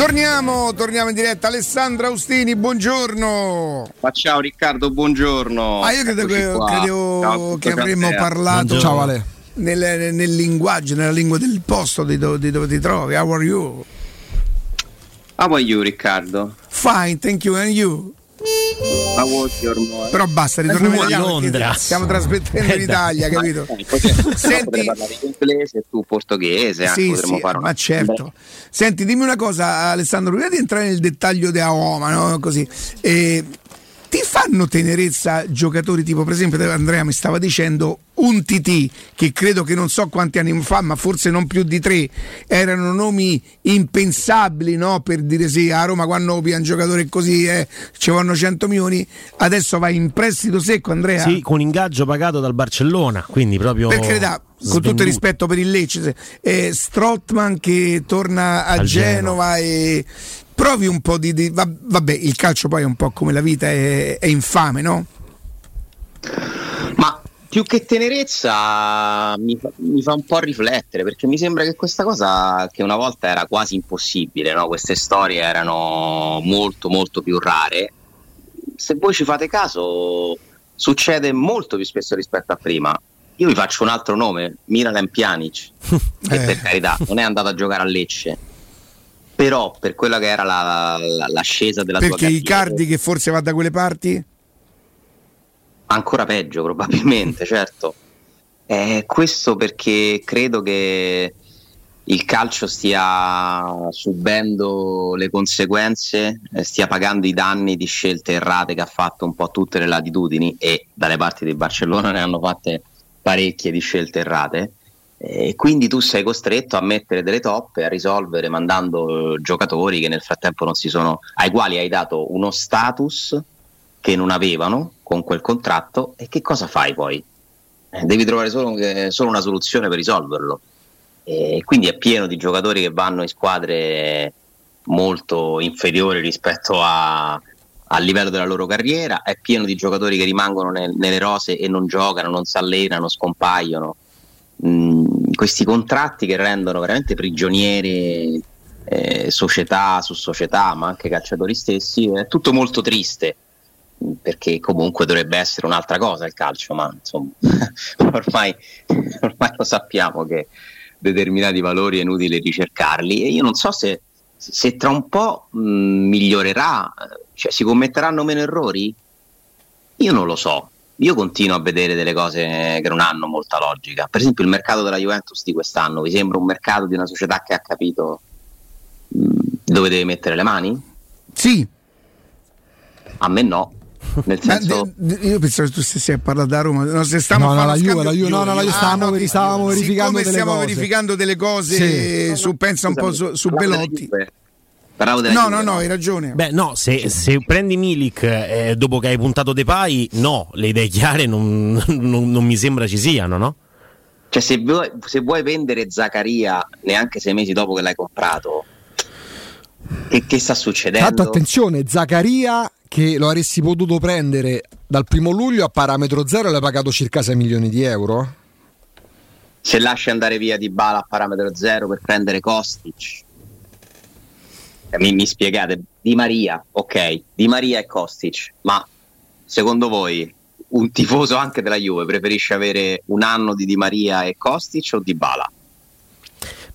Torniamo, torniamo in diretta. Alessandra Austini, buongiorno. Ma ciao Riccardo, buongiorno. Ah, io credo che, credevo Ciao, che avremmo Andrea. parlato Ciao Ale. nel, nel linguaggio, nella lingua del posto di, do- di dove ti trovi. How are you? How are you Riccardo? Fine, thank you. And you? Morning? Però basta, ritorniamo in a Londra. Stiamo trasmettendo in Eh, Italia, capito? Potremmo Senti, parlare in inglese e tu portoghese, sì, potremmo sì, fare ma certo. Senti, dimmi una cosa, Alessandro, prima di entrare nel dettaglio di Aoma, no? Così, eh, ti fanno tenerezza giocatori tipo, per esempio, Andrea mi stava dicendo un TT che credo che non so quanti anni fa, ma forse non più di tre, erano nomi impensabili no? per dire sì, a Roma quando più un giocatore così eh, ci vanno 100 milioni, adesso vai in prestito secco Andrea? Sì, con ingaggio pagato dal Barcellona, quindi proprio. Per carità, con tutto il rispetto per il Lecce, eh, Strottman che torna a Al Genova e provi un po' di, di- va- vabbè, il calcio poi è un po' come la vita, è, è infame, no? Ma più che tenerezza mi fa, mi fa un po' riflettere perché mi sembra che questa cosa che una volta era quasi impossibile, no? queste storie erano molto molto più rare. Se voi ci fate caso succede molto più spesso rispetto a prima. Io vi faccio un altro nome, Miralem Pjanic, che Eh. per carità non è andato a giocare a Lecce, però per quella che era la- la- l'ascesa della Perché sua i carriera, cardi che forse va da quelle parti? ancora peggio probabilmente, certo. Eh, questo perché credo che il calcio stia subendo le conseguenze, eh, stia pagando i danni di scelte errate che ha fatto un po' tutte le latitudini e dalle parti di Barcellona ne hanno fatte parecchie di scelte errate. E quindi tu sei costretto a mettere delle toppe, a risolvere mandando eh, giocatori che nel frattempo non si sono, ai quali hai dato uno status che non avevano con quel contratto e che cosa fai poi? Eh, devi trovare solo, eh, solo una soluzione per risolverlo. E quindi è pieno di giocatori che vanno in squadre molto inferiori rispetto a- al livello della loro carriera, è pieno di giocatori che rimangono nel- nelle rose e non giocano, non si allenano, scompaiono. Questi contratti che rendono veramente prigionieri eh, società su società, ma anche calciatori stessi, è tutto molto triste perché comunque dovrebbe essere un'altra cosa il calcio, ma insomma ormai, ormai lo sappiamo che determinati valori è inutile ricercarli e io non so se, se tra un po' migliorerà, cioè si commetteranno meno errori? Io non lo so, io continuo a vedere delle cose che non hanno molta logica. Per esempio il mercato della Juventus di quest'anno, vi sembra un mercato di una società che ha capito dove deve mettere le mani? Sì, A me no. Nel senso, de- de- io pensavo che tu stessi a parlare da Roma, no, se stiamo No, a no, la Juve, la Juve, no, no, la Juve, stavamo veri- stavamo verificando delle stiamo cose. verificando delle cose Sì. su, pensa un po' su, su Belotti. Parlavo della No, Juve, no, no, hai ragione. Beh, no, se, se prendi Milik eh, dopo che hai puntato Depay, no, le idee chiare non, non- non mi sembra ci siano, no? Cioè, se vuoi, se vuoi vendere Zaccaria neanche sei mesi dopo che l'hai comprato, che, che sta succedendo? Tanto attenzione, Zaccaria che lo avresti potuto prendere dal primo luglio a parametro zero l'hai pagato circa 6 milioni di euro. Se lasci andare via di bala a parametro zero per prendere Kostic, mi, mi spiegate? Di Maria, ok, Di Maria e Kostic, ma secondo voi un tifoso anche della Juve preferisce avere un anno di Di Maria e Kostic o Di Bala?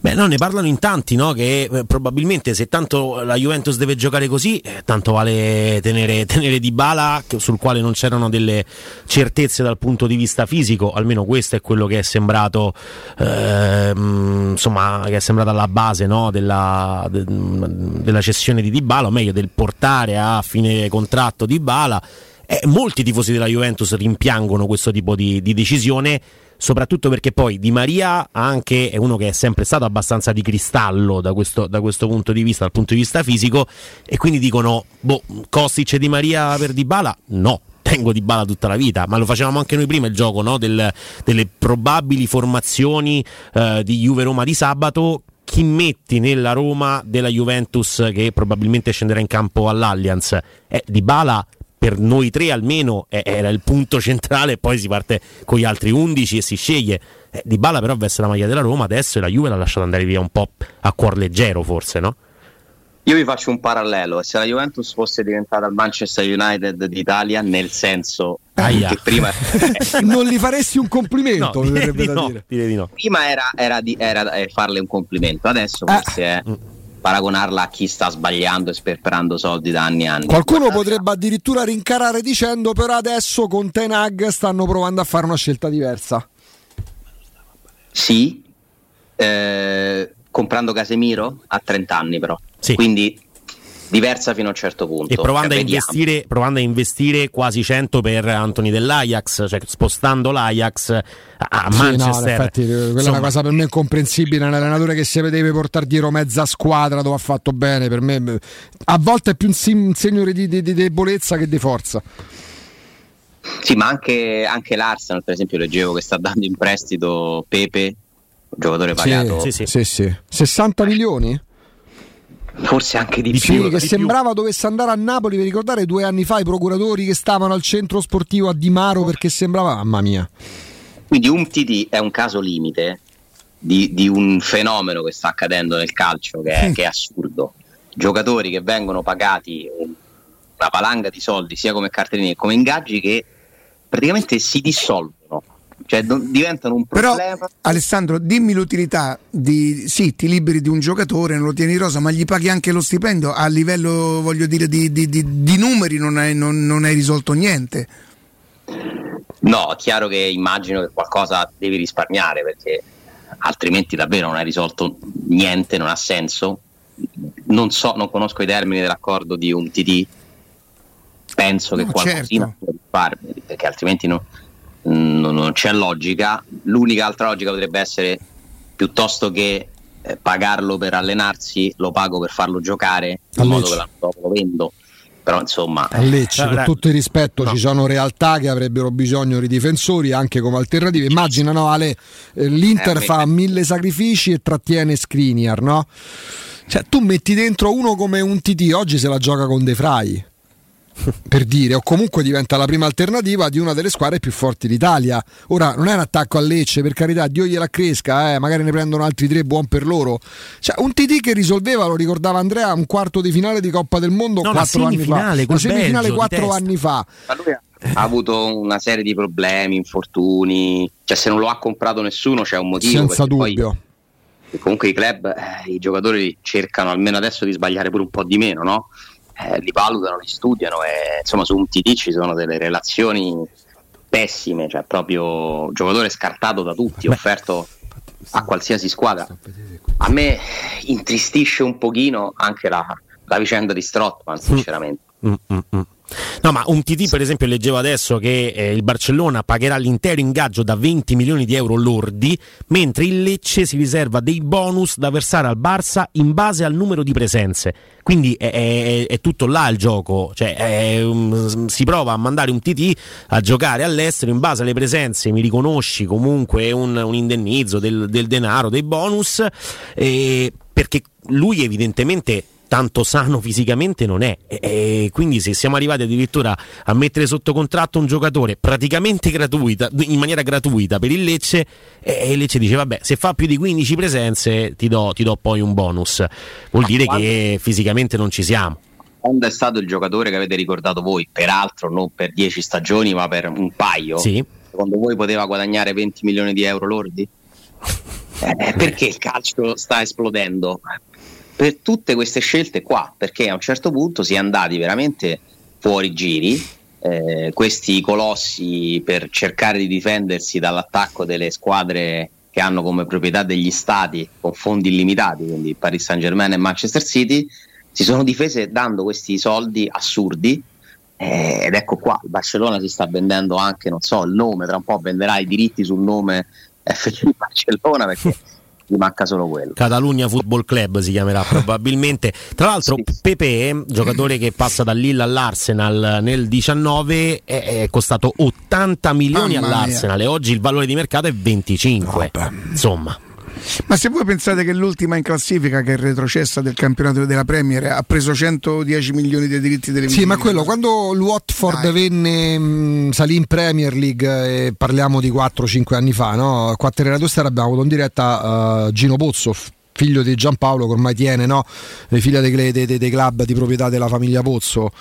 Beh, no, ne parlano in tanti, no? Che eh, probabilmente se tanto la Juventus deve giocare così, eh, tanto vale tenere, tenere Di Bala, sul quale non c'erano delle certezze dal punto di vista fisico, almeno questo è quello che è sembrato, ehm, insomma, che è sembrato alla base no? della, de- della cessione di Di Bala, o meglio del portare a fine contratto Di Bala. Eh, molti tifosi della Juventus rimpiangono questo tipo di, di decisione, soprattutto perché poi Di Maria anche è uno che è sempre stato abbastanza di cristallo da questo, da questo punto di vista, dal punto di vista fisico, e quindi dicono, boh, Kostic e Di Maria per Di Bala? No. Tengo di bala tutta la vita, ma lo facevamo anche noi prima il gioco no? Del- delle probabili formazioni eh, di Juve Roma di sabato chi metti nella Roma della Juventus che probabilmente scenderà in campo all'Allianz? Eh, di Bala per noi tre almeno eh, era il punto centrale poi si parte con gli altri 11 e si sceglie. Eh, di Bala però veste la maglia della Roma adesso e la Juve l'ha lasciata andare via un po' a cuor leggero forse, no? Io vi faccio un parallelo, se la Juventus fosse diventata il Manchester United d'Italia, nel senso Aia. che prima, non gli faresti un complimento, mi direi verrebbe di da no, dire. direi di no. prima era, era di- era, eh, farle un complimento, adesso Ah. forse è paragonarla a chi sta sbagliando e sperperando soldi da anni e anni. Qualcuno potrebbe addirittura rincarare dicendo però adesso con Ten Hag stanno provando a fare una scelta diversa. Sì, eh, comprando Casemiro a 30 anni però, Sì. quindi diversa fino a un certo punto. E provando, Cioè, a investire, provando a investire quasi 100 per Anthony dell'Ajax, cioè spostando l'Ajax a, Sì, no, Manchester. effetti eh, quella è Insomma, una cosa per me incomprensibile. Un allenatore che si deve portare dietro mezza squadra dove ha fatto bene, per me eh, a volte è più un, segno di, di- di debolezza che di forza. Sì, ma anche, anche l'Arsenal, per esempio, leggevo che sta dando in prestito Pepe, un giocatore pagato sì, sì. Sì, sì. 60 milioni? Forse anche di, Di più. Sì, che di sembrava dovesse andare a Napoli. Vi ricordate due anni fa i procuratori che stavano al centro sportivo a Di Maro perché sembrava, mamma mia. Quindi un TD è un caso limite di, di un fenomeno che sta accadendo nel calcio che è, che è assurdo. Giocatori che vengono pagati una valanga di soldi sia come cartellini che come ingaggi che praticamente si dissolvono, cioè diventano un Però problema. Alessandro, dimmi l'utilità di sì, ti liberi di un giocatore, non lo tieni rosa, ma gli paghi anche lo stipendio a livello, voglio dire, di, di- di- di numeri non hai, non- non hai risolto niente. No, è chiaro che immagino che qualcosa devi risparmiare perché altrimenti davvero non hai risolto niente, non ha senso. Non so, non conosco i termini dell'accordo di un TD. Penso che No, qualcosina certo. risparmi, perché altrimenti no- non, c'è logica. L'unica altra logica potrebbe essere piuttosto che eh, pagarlo per allenarsi, lo pago per farlo giocare A in modo che l'anno dopo lo vendo. Però insomma, A Lecce, Allora, con tutto il rispetto, no. ci sono realtà che avrebbero bisogno di difensori anche come alternative. Immagina, no, Ale, eh, l'Inter Eh, fa mille sacrifici e trattiene Skriniar, no? Cioè, tu metti dentro uno come un TT, oggi se la gioca con De Frey. Per dire, o comunque diventa la prima alternativa di una delle squadre più forti d'Italia. Ora non è un attacco a Lecce, per carità, Dio gliela cresca, eh, magari ne prendono altri tre, buon per loro. Cioè, un TT che risolveva, lo ricordava Andrea, un quarto di finale di Coppa del Mondo No, quattro anni fa. La semifinale quattro anni fa. Ma lui ha avuto una serie di problemi, infortuni, cioè se non lo ha comprato nessuno c'è un motivo. Senza perché poi dubbio. comunque i club, eh, i giocatori cercano almeno adesso di sbagliare pure un po' di meno, no? Eh, li valutano, li studiano e insomma su un TD ci sono delle relazioni pessime, cioè proprio giocatore scartato da tutti, offerto a qualsiasi squadra. A me intristisce un pochino anche la, la vicenda di Strottman, sinceramente. Mm, mm, mm. No, ma un TT per esempio leggevo adesso che eh, il Barcellona pagherà l'intero ingaggio da 20 milioni di euro lordi, mentre il Lecce si riserva dei bonus da versare al Barça in base al numero di presenze. Quindi è, è- è tutto là il gioco, cioè è un- si prova a mandare un TT a giocare all'estero in base alle presenze, mi riconosci comunque un, un indennizzo del, del denaro, dei bonus, eh, perché lui evidentemente tanto sano fisicamente non è e, e quindi se siamo arrivati addirittura a mettere sotto contratto un giocatore praticamente gratuita in maniera gratuita per il Lecce e, il Lecce dice vabbè se fa più di 15 presenze ti do, ti do poi un bonus vuol dire che fisicamente non ci siamo Quando è stato il giocatore che avete ricordato voi, peraltro non per 10 stagioni ma per un paio, sì secondo voi poteva guadagnare 20 milioni di euro lordi? Eh, perché il calcio sta esplodendo? Per tutte queste scelte qua, perché a un certo punto si è andati veramente fuori giri, eh, questi colossi per cercare di difendersi dall'attacco delle squadre che hanno come proprietà degli stati con fondi illimitati, quindi Paris Saint Germain e Manchester City, si sono difese dando questi soldi assurdi eh, ed ecco qua, il Barcellona si sta vendendo anche, non so, il nome, tra un po' venderà i diritti sul nome FC Barcellona perché gli manca solo quello. Catalogna Football Club si chiamerà probabilmente. Tra l'altro, Sì. Pepe, giocatore che passa da Lille all'Arsenal nel 19, è, è costato 80 milioni Mamma mia. all'Arsenal e oggi il valore di mercato è 25. Insomma, Ma se voi pensate che l'ultima in classifica, che è retrocessa del campionato della Premier, ha preso 110 milioni di diritti televisivi. Sì, ma quello quando il Watford Dai. venne mh, salì in Premier League, parliamo di 4-5 anni fa, no? Quattro Radostar abbiamo avuto in diretta eh, Gino Pozzo, figlio di Giampaolo che ormai tiene no? le figlie dei, dei, dei, club di proprietà della famiglia Pozzo.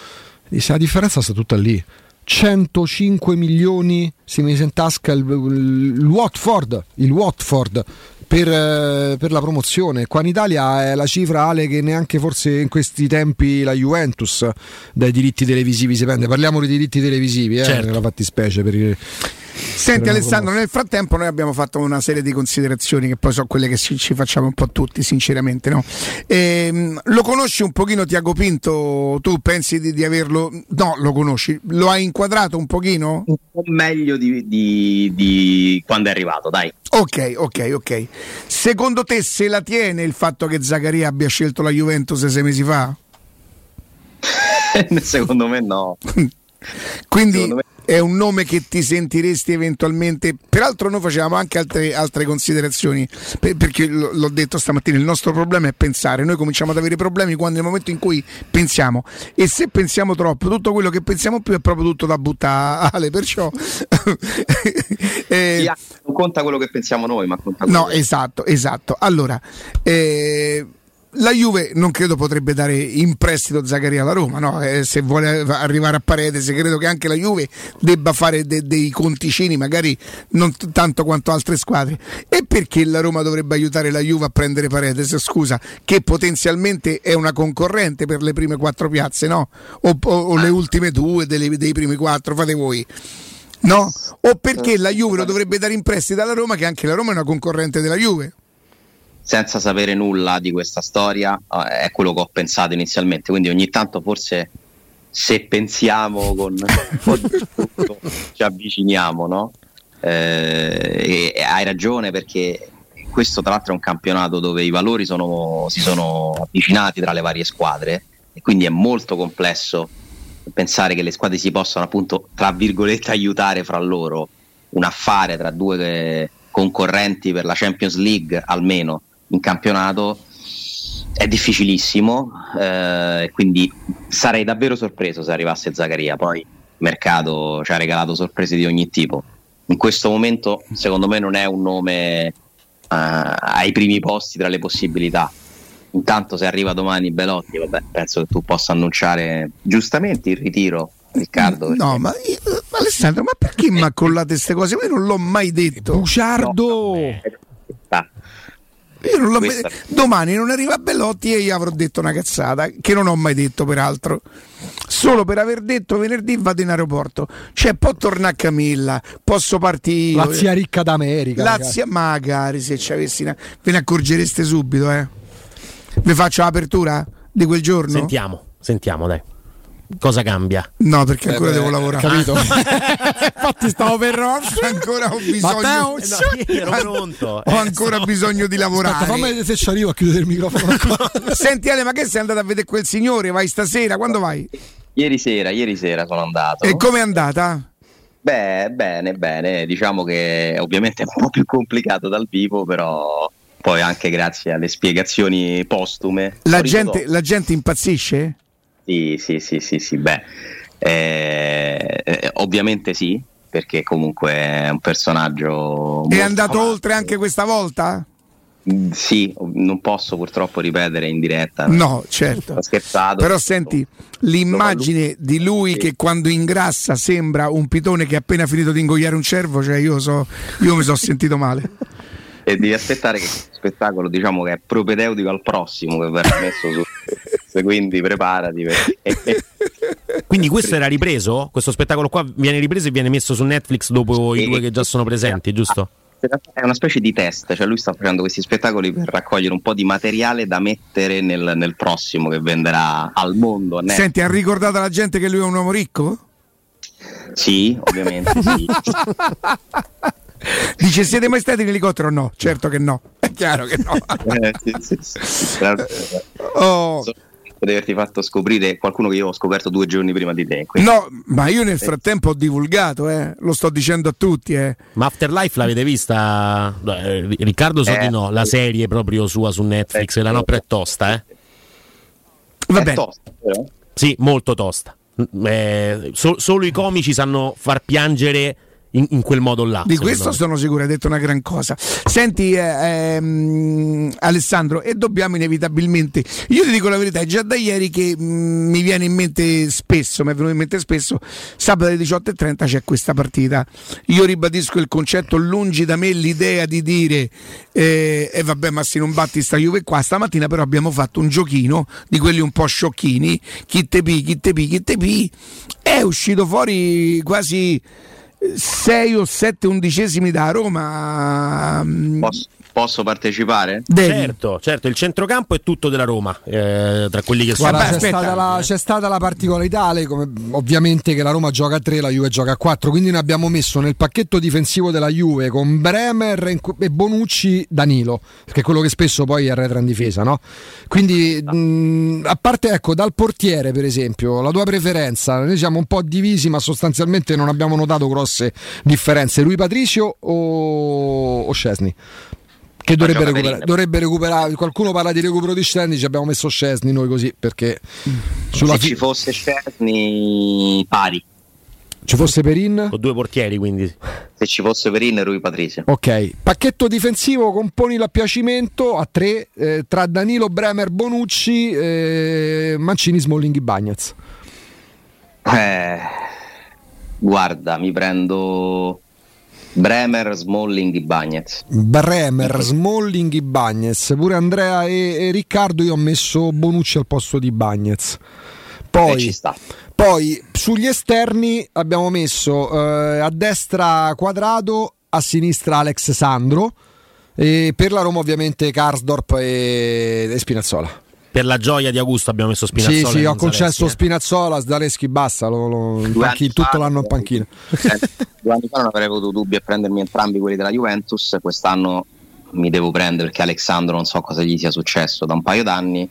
Dice, la differenza sta tutta lì. 105 milioni si mise in tasca il, il, il Watford, il Watford per, eh, per, la promozione. Qua in Italia è la cifra Ale che neanche forse in questi tempi la Juventus dai diritti televisivi si prende. Parliamo di diritti televisivi, eh, certo. nella fattispecie per Senti Alessandro, nel frattempo noi abbiamo fatto una serie di considerazioni che poi sono quelle che ci, ci facciamo un po' tutti, sinceramente. No? E, ehm, lo conosci un pochino Tiago Pinto? Tu pensi di, di, averlo... No, lo conosci. Lo hai inquadrato un pochino? Un po' meglio di, di, di quando è arrivato, dai. Ok, ok, ok. Secondo te se la tiene il fatto che Zaccaria abbia scelto la Juventus sei mesi fa? Secondo me no. Quindi è un nome che ti sentiresti eventualmente. Peraltro, noi facevamo anche altre, altre considerazioni, per, perché l'ho detto stamattina: il nostro problema è pensare. Noi cominciamo ad avere problemi quando nel momento in cui pensiamo, e se pensiamo troppo, tutto quello che pensiamo più è proprio tutto da buttare. Perciò, eh, non conta quello che pensiamo noi, ma conta quello No, che... esatto, esatto. Allora, eh, la Juve non credo potrebbe dare in prestito Zaccaria alla Roma, no? eh, se vuole arrivare a Paredes, credo che anche la Juve debba fare de- dei conticini, magari non t- tanto quanto altre squadre. E perché la Roma dovrebbe aiutare la Juve a prendere Paredes? Scusa, che potenzialmente è una concorrente per le prime quattro piazze, no? O, o, o le ultime due delle, dei primi quattro, fate voi. No? O perché la Juve lo dovrebbe dare in prestito alla Roma, che anche la Roma è una concorrente della Juve? Senza sapere nulla di questa storia, eh, è quello che ho pensato inizialmente. Quindi ogni tanto forse se pensiamo con un po' di tutto ci avviciniamo, no? Eh, hai ragione perché questo tra l'altro è un campionato dove i valori sono, si sono avvicinati tra le varie squadre e quindi è molto complesso pensare che le squadre si possano appunto tra virgolette aiutare fra loro un affare tra due concorrenti per la Champions League almeno in campionato è difficilissimo, eh, quindi sarei davvero sorpreso se arrivasse Zaccaria. Poi il mercato ci ha regalato sorprese di ogni tipo. In questo momento, secondo me, non è un nome uh, ai primi posti tra le possibilità. Intanto, se arriva domani Belotti, vabbè, penso che tu possa annunciare giustamente il ritiro Riccardo. No, ma io, Alessandro, ma perché mi accollate queste cose? Io non l'ho mai detto. Buciardo! No, io non l'ho Questa... Domani non arriva Bellotti e io avrò detto una cazzata, che non ho mai detto peraltro. Solo per aver detto venerdì vado in aeroporto. Cioè, può tornare a Camilla, posso partire. La zia ricca d'America. La zia, magari se ci avessi una... Ve ne accorgereste subito, eh. Vi faccio l'apertura di quel giorno? Sentiamo, sentiamo, dai cosa cambia? No, perché ancora eh devo lavorare. Capito? Infatti stavo per ancora ho bisogno Matteo, no, ero pronto. Ho ancora so. bisogno di lavorare. Aspetta, fammi se ci arrivo a chiudere il microfono. Senti Ale, ma che sei andato a vedere quel signore? Vai stasera? Quando vai? Ieri sera, ieri sera sono andato. E com'è andata? Beh, bene, bene. Diciamo che ovviamente è un po' più complicato dal vivo, però poi anche grazie alle spiegazioni postume. La, gente, la gente impazzisce? Sì, sì, sì, sì, sì. beh, eh, eh, ovviamente sì, perché comunque è un personaggio... È andato amato. oltre anche questa volta? Mm, sì, non posso purtroppo ripetere in diretta. No, certo. Ho scherzato. Però senti, l'immagine di lui sì. che quando ingrassa sembra un pitone che ha appena finito di ingoiare un cervo, cioè io, so, io mi sono sentito male. E devi aspettare che questo spettacolo diciamo che è propedeutico al prossimo che verrà messo su quindi preparati. Perché... quindi questo era ripreso? Questo spettacolo qua viene ripreso e viene messo su Netflix dopo sì. i due che già sono presenti, giusto? È una specie di test, cioè lui sta facendo questi spettacoli per raccogliere un po' di materiale da mettere nel, nel prossimo che venderà al mondo. Senti, ha ricordato alla gente che lui è un uomo ricco? Sì, ovviamente sì. Dice siete mai stati in elicottero? No, certo che no. È chiaro che no. eh, sì, sì, sì. Oh di averti fatto scoprire qualcuno che io ho scoperto due giorni prima di te. Quindi. No, ma io nel frattempo ho divulgato, eh. lo sto dicendo a tutti. Eh. Ma Afterlife l'avete vista? Eh, Riccardo so eh, di no, la serie proprio sua su Netflix, la nostra è tosta, eh. Va bene. Tosta, Sì, molto tosta. Eh, so, solo i comici sanno far piangere in, in quel modo là. Di questo me. sono sicuro, hai detto una gran cosa. Senti eh, ehm, Alessandro, e dobbiamo inevitabilmente, io ti dico la verità, è già da ieri che mh, mm, mi viene in mente spesso, mi è venuto in mente spesso, sabato alle 18.30 c'è questa partita. Io ribadisco il concetto, lungi da me l'idea di dire, e eh, eh, vabbè ma se non batti sta Juve qua, stamattina però abbiamo fatto un giochino di quelli un po' sciocchini, chi te pi, chi te pi, chi te pi, è uscito fuori quasi 6 o 7 undicesimi da Roma. Posso, Posso partecipare? Devi. Certo, certo, il centrocampo è tutto della Roma, eh, tra quelli che Guarda, sono. C'è, stata la, c'è stata la particolarità, come, ovviamente che la Roma gioca a 3, la Juve gioca a 4, quindi ne abbiamo messo nel pacchetto difensivo della Juve con Bremer e Bonucci Danilo, perché è quello che spesso poi arretra in difesa, no? Quindi, mh, a parte ecco, dal portiere per esempio, la tua preferenza, noi siamo un po' divisi ma sostanzialmente non abbiamo notato grosse differenze, lui Patricio o, o Scesni? Che dovrebbe recuperare, dovrebbe recuperare, qualcuno parla di recupero di Scesni, ci abbiamo messo Scesni noi così perché sulla se fi- ci fosse Scesni pari. Ci fosse Perin? Con due portieri quindi. Se ci fosse Perin Rui Patrizio. Ok, pacchetto difensivo componi l'appiacimento a tre eh, tra Danilo, Bremer, Bonucci, eh, Mancini, Smalling, Bagnez. Eh, guarda, mi prendo Bremer, Smalling, Bagnez. Bremer, Smalling, Bagnez. Pure Andrea e, e, Riccardo io ho messo Bonucci al posto di Bagnez. Poi, poi sugli esterni abbiamo messo eh, a destra Quadrado, a sinistra Alex Sandro. E per la Roma ovviamente Karsdorp e, e Spinazzola per la gioia di Augusto abbiamo messo Spinazzola. Sì, sì, ho concesso eh. Spinazzola, Sdaleschi basta, lo, lo, panchina, tutto l'anno in panchina. Due anni fa non avrei avuto dubbi a prendermi entrambi quelli della Juventus, quest'anno mi devo prendere perché Alessandro non so cosa gli sia successo da un paio d'anni,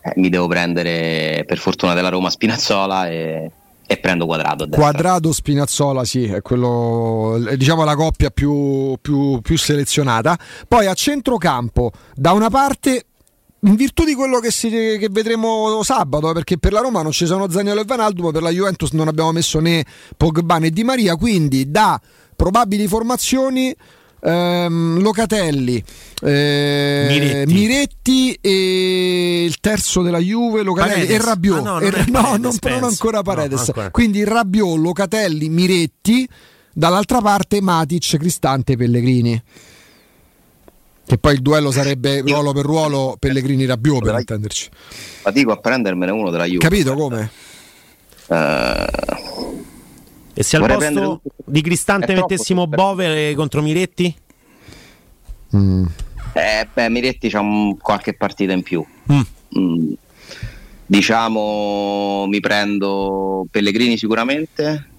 eh, mi devo prendere per fortuna della Roma Spinazzola e, e prendo Quadrado. Quadrado Spinazzola, sì, è quello, diciamo la coppia più, più, più selezionata. Poi a centrocampo, da una parte in virtù di quello che, si, che, vedremo sabato, perché per la Roma non ci sono Zaniolo e Vanaldum, per la Juventus non abbiamo messo né Pogba né Di Maria, quindi da probabili formazioni ehm, Locatelli, eh, Miretti. Miretti. e il terzo della Juve, Locatelli Paredes. e Rabiot. Ah, no, non, e, no, non, non, ancora Paredes. No, ancora. Quindi Rabiot, Locatelli, Miretti, dall'altra parte Matic, Cristante, Pellegrini. Che poi il duello sarebbe ruolo per ruolo Pellegrini Rabiot per intenderci. Ma dico a prendermene uno della Juve. Capito come? Uh, e se al posto di Cristante mettessimo Bove contro Miretti? Mm. Eh, beh, Miretti c'ha un, qualche partita in più. Mm. Mm. Diciamo, mi prendo Pellegrini sicuramente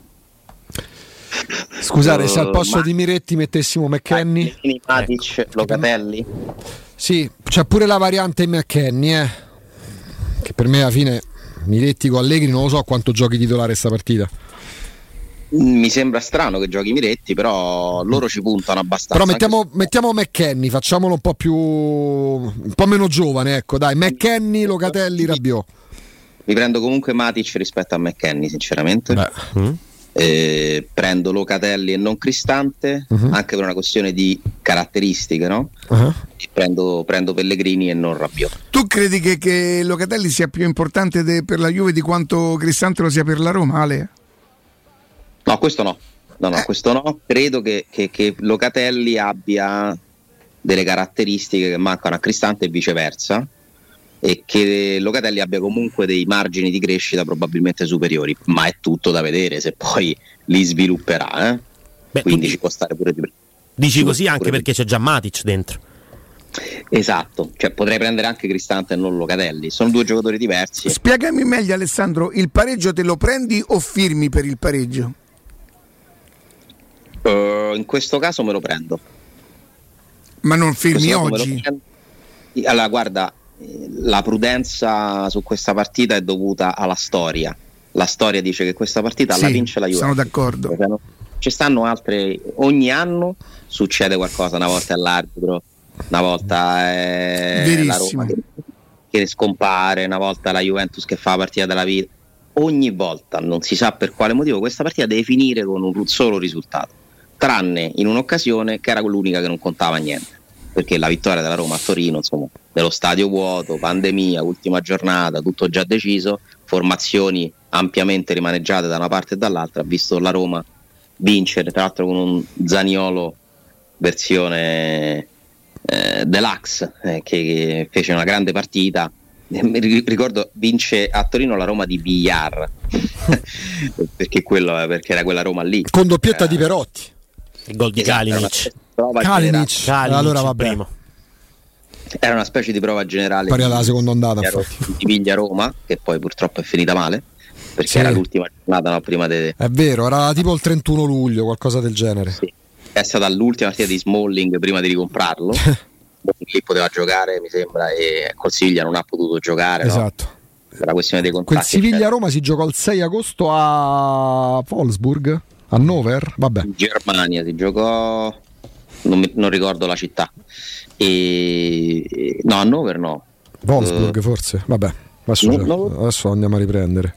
Scusate, se al posto Ma... di Miretti mettessimo McKenny, Matic, ecco. Locatelli. Sì, c'è pure la variante McKenny, eh. che per me alla fine Miretti con Allegri non lo so quanto giochi titolare questa partita. Mi sembra strano che giochi Miretti, però loro ci puntano abbastanza. Però mettiamo, mettiamo McKenny, facciamolo un po' più un po' meno giovane, ecco, dai, McKenny, Locatelli, Rabiot. Mi prendo comunque Matic rispetto a McKenny, sinceramente. Beh. Mm eh, prendo Locatelli e non Cristante, uh-huh. anche per una questione di caratteristiche, no? Uh-huh. Prendo, prendo, Pellegrini e non Rabiot. Tu credi che, che Locatelli sia più importante de, per la Juve di quanto Cristante lo sia per la Roma, Ale? No, questo no. No, no, eh. questo no. Credo che, che, che Locatelli abbia delle caratteristiche che mancano a Cristante e viceversa e che Locatelli abbia comunque dei margini di crescita probabilmente superiori, ma è tutto da vedere se poi li svilupperà. Eh? Beh, Quindi ci può stare pure di più. Dici così anche perché c'è già Matic dentro. Esatto, cioè potrei prendere anche Cristante e non Locatelli, sono due giocatori diversi. Spiegami meglio Alessandro, il pareggio te lo prendi o firmi per il pareggio? Uh, in questo caso me lo prendo. Ma non firmi oggi? Allora guarda, la prudenza su questa partita è dovuta alla storia. La storia dice che questa partita sì, la vince la Juve. Sono d'accordo. Ci stanno altre, ogni anno succede qualcosa, una volta è l'arbitro, una volta è la Roma che, che scompare, una volta la Juventus che fa la partita della vita. Ogni volta, non si sa per quale motivo, questa partita deve finire con un solo risultato. tranne in un'occasione che era l'unica che non contava niente, perché la vittoria della Roma a Torino, insomma, nello stadio vuoto, pandemia, ultima giornata, tutto già deciso, formazioni ampiamente rimaneggiate da una parte e dall'altra, ha visto la Roma vincere, tra l'altro con un Zaniolo versione eh, deluxe eh, che, fece una grande partita. Mi ricordo vince a Torino la Roma di Villar perché, quello, perché era quella Roma lì. Con doppietta eh, di Perotti. Il gol di esatto, Kalinic Kalinic, Kalinic allora va bene primo. era una specie di prova generale Pari alla seconda ondata di, di Viglia Roma che poi purtroppo è finita male perché sì. era l'ultima giornata no, prima de... è vero era tipo il 31 luglio qualcosa del genere. Sì. è stata l'ultima partita di Smalling prima di ricomprarlo. Lì poteva giocare mi sembra e col Siviglia non ha potuto giocare esatto. No? per la questione dei contratti quel Siviglia-Roma si giocò il 6 agosto a Wolfsburg? Hannover vabbè. In Germania si giocò non, mi, non ricordo la città e... no Hannover no Wolfsburg uh, forse vabbè adesso, no, no. adesso andiamo a riprendere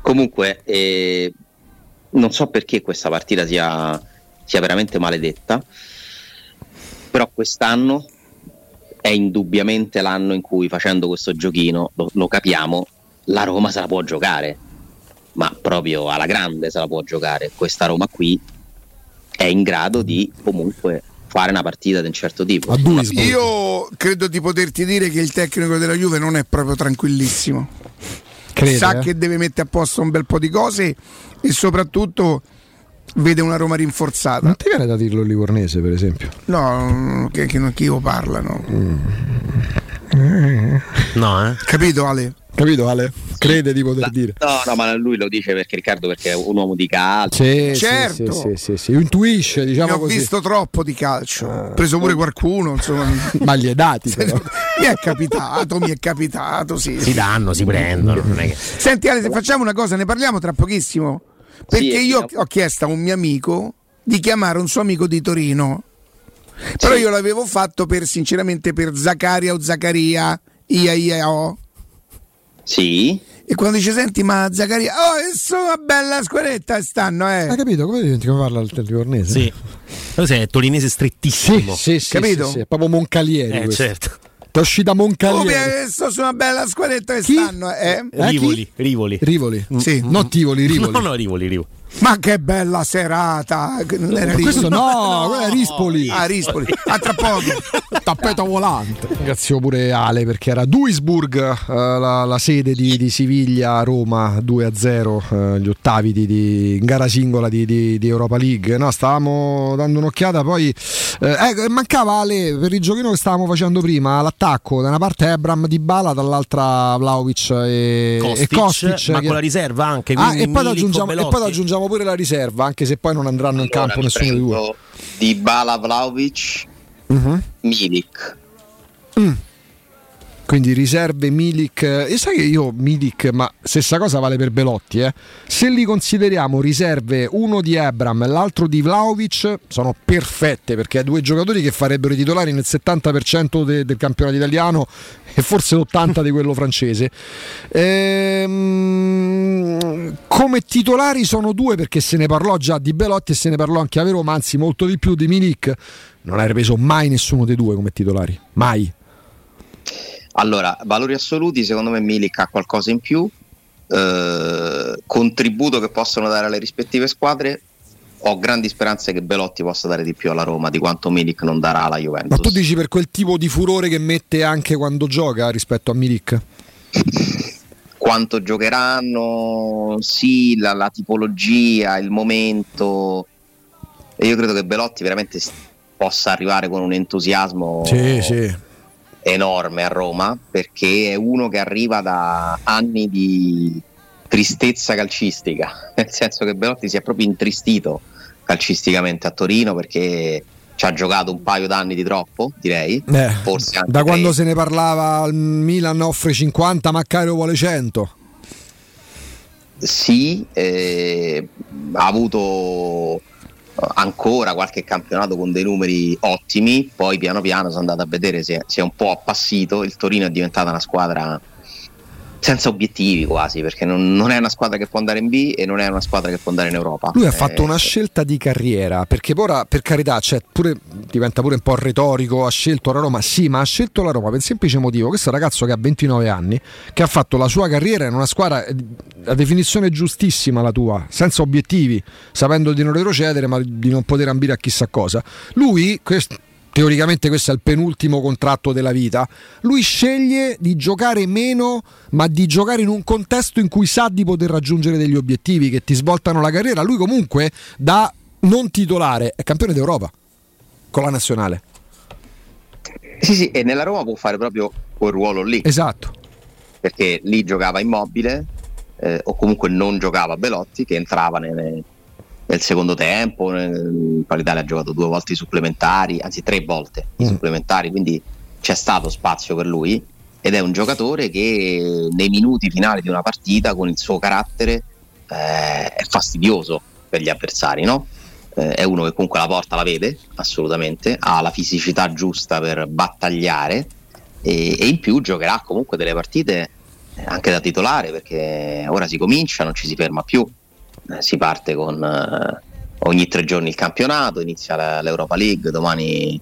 comunque eh, non so perché questa partita sia, sia veramente maledetta però quest'anno è indubbiamente l'anno in cui facendo questo giochino, lo, lo capiamo, la Roma se la può giocare, ma proprio alla grande se la può giocare. Questa Roma qui è in grado di comunque fare una partita di un certo tipo. Io credo di poterti dire che il tecnico della Juve non è proprio tranquillissimo. Crede, Sa eh? che deve mettere a posto un bel po' di cose e soprattutto vede una Roma rinforzata. Non ti viene da dirlo il livornese, per esempio? No, che, che non chi io parla, no. No, eh? Capito Ale? Capito Ale? Crede di poter La- dire. No, no, ma lui lo dice perché Riccardo perché è un uomo di calcio. Sì, Certo. sì, sì, sì, sì. Intuisce, Ne diciamo ho così. visto troppo di calcio. Ho preso pure qualcuno, insomma. Ma gli è dati, però. mi è capitato, mi è capitato, sì. Si danno, si prendono. Non è che... Senti Ale, se facciamo una cosa, ne parliamo tra pochissimo. Perché Sì, io ho chiesto a un mio amico di chiamare un suo amico di Torino. Però Sì. io l'avevo fatto per sinceramente per Zaccaria o Zaccaria, Ia Ia O. Sì, E quando dice senti ma Zaccaria, oh, è una bella squadretta stanno, Hai eh. capito? Come diventi come parla il livornese? Sì. Però sei torinese Sì, strettissimo. sì, sì, Capito? sì, sì, è proprio Moncalieri. Eh, questo. certo. Ti è uscita Oh, Moncalieri. mi- sto su una bella squadretta che Chi? stanno, eh. Eh, Rivoli? Rivoli. Rivoli. Sì. No, Tivoli, Rivoli. No, no, Rivoli, Rivoli. Ma che bella serata! Non era Ma questo no, quello è Rispoli. Ah, Rispoli. A tra poco. Tappeto volante. Ringrazio pure Ale perché era Duisburg, eh, la, la sede di, di Siviglia, Roma 2-0, eh, gli ottavi di, di- in gara singola di, di- di Europa League. No, stavamo dando un'occhiata, poi eh, ecco, mancava Ale per il giochino che stavamo facendo prima, l'attacco, da una parte Ebram di Bala, dall'altra Vlaovic e Kostic, e Kostic. ma che- con la riserva anche. Ah, e poi, e poi aggiungiamo pure la riserva, anche se poi non andranno in campo Allora, nessuno dei due. Di Bala Vlaovic, Mhm. Milik. Quindi riserve Milik. E sai che io Milik, ma stessa cosa vale per Belotti, eh? Se li consideriamo riserve uno di Ebram e l'altro di Vlaovic, sono perfette perché è due giocatori che farebbero i titolari nel 70% de- del campionato italiano e forse l'80% di quello francese. Ehm, come titolari sono due perché se ne parlò già di Belotti e se ne parlò anche a Roma, anzi molto di più di Milik. Non hai preso mai nessuno dei due come titolari, mai. Allora, valori assoluti, secondo me Milik ha qualcosa in più. eh, contributo che possono dare alle rispettive squadre. Ho grandi speranze che Belotti possa dare di più alla Roma di quanto Milik non darà alla Juventus. Ma tu dici per quel tipo di furore che mette anche quando gioca rispetto a Milik? quanto giocheranno, sì, la, la tipologia, il momento. E io credo che Belotti veramente possa arrivare con un entusiasmo enorme a Roma perché è uno che arriva da anni di tristezza calcistica, nel senso che Belotti si è proprio intristito calcisticamente a Torino perché ci ha giocato un paio d'anni di troppo, direi. Eh, Forse anche da quando tre. se ne parlava il Milan offre 50, Maccario vuole 100. Sì, eh, ha avuto ancora qualche campionato con dei numeri ottimi, poi piano piano sono andato a vedere se si è un po' appassito, il Torino è diventata una squadra senza obiettivi quasi, perché non, non, è una squadra che può andare in B e non è una squadra che può andare in Europa. Lui ha fatto eh, una scelta di carriera, perché ora per carità cioè, pure, diventa pure un po' retorico, ha scelto la Roma, sì, ma ha scelto la Roma per il semplice motivo, questo ragazzo che ha 29 anni, che ha fatto la sua carriera in una squadra, la definizione giustissima la tua, senza obiettivi, sapendo di non retrocedere ma di non poter ambire a chissà cosa. Lui, questo teoricamente questo è il penultimo contratto della vita, lui sceglie di giocare meno, ma di giocare in un contesto in cui sa di poter raggiungere degli obiettivi che ti svoltano la carriera. Lui comunque da non titolare è campione d'Europa con la nazionale. Sì, sì, e nella Roma può fare proprio quel ruolo lì. Esatto. Perché lì giocava immobile eh, o comunque non giocava Belotti che entrava nelle nel secondo tempo, nel, l'Italia ha giocato due volte i supplementari, anzi tre volte i mm. supplementari, quindi c'è stato spazio per lui ed è un giocatore che nei minuti finali di una partita con il suo carattere eh, è fastidioso per gli avversari, no? eh, è uno che comunque la porta la vede assolutamente, ha la fisicità giusta per battagliare e, e in più giocherà comunque delle partite anche da titolare perché ora si comincia, non ci si ferma più eh, si parte con eh, ogni tre giorni il campionato, inizia la, l'Europa League, domani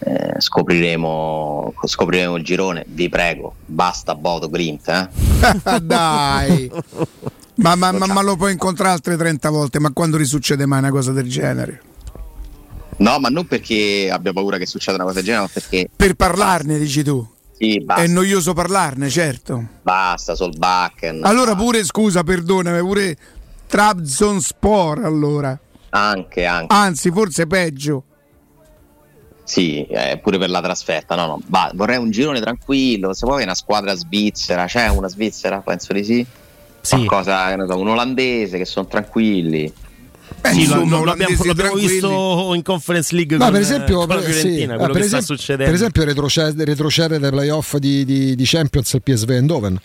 eh, scopriremo, scopriremo, il girone, vi prego, basta Bodo Grint. Eh? Dai! Ma, ma, ma, ma, lo puoi incontrare altre 30 volte, ma quando risuccede mai una cosa del genere? No, ma non perché abbia paura che succeda una cosa del genere, ma perché... Per parlarne, dici tu? Sì, È noioso parlarne, certo. Basta, Solbakken. Allora pure, scusa, perdonami, pure Trabzonspor allora. Anche, anche. Anzi, forse peggio. Sì, eh, pure per la trasferta. No, no. Va, vorrei un girone tranquillo. Se vuoi una squadra svizzera, c'è una svizzera? Penso di sì. sì. Qualcosa, so, un olandese che sono tranquilli. Beh, sì, lo, lo, l'abbiamo, l'abbiamo visto in Conference League no, con, per esempio, con la Fiorentina, sì, per, esempio, per esempio retrocede, retrocede dai playoff di, di, di Champions al PSV Eindhoven.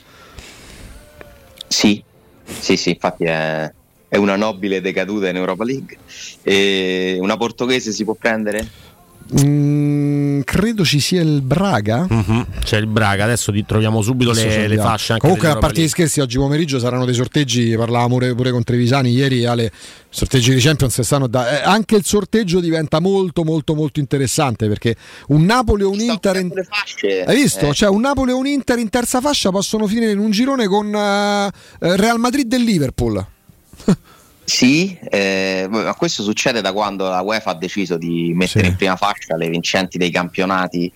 Sì, sì, sì, infatti è, è una nobile decaduta in Europa League. E una portoghese si può prendere? Mm, credo ci sia il Braga. Mm-hmm. C'è il Braga, adesso troviamo subito adesso le, le, fasce. Comunque, a parte gli scherzi, oggi pomeriggio saranno dei sorteggi. Parlavamo pure, pure con Trevisani ieri. Ale, sorteggi di Champions stanno da. Eh, anche il sorteggio diventa molto, molto, molto interessante perché un Napoli o un Inter. In... Hai visto? Eh. Cioè, un Napoli o un Inter in terza fascia possono finire in un girone con uh, Real Madrid e Liverpool. Sì, eh, ma questo succede da quando la UEFA ha deciso di mettere sì. in prima fascia le vincenti dei campionati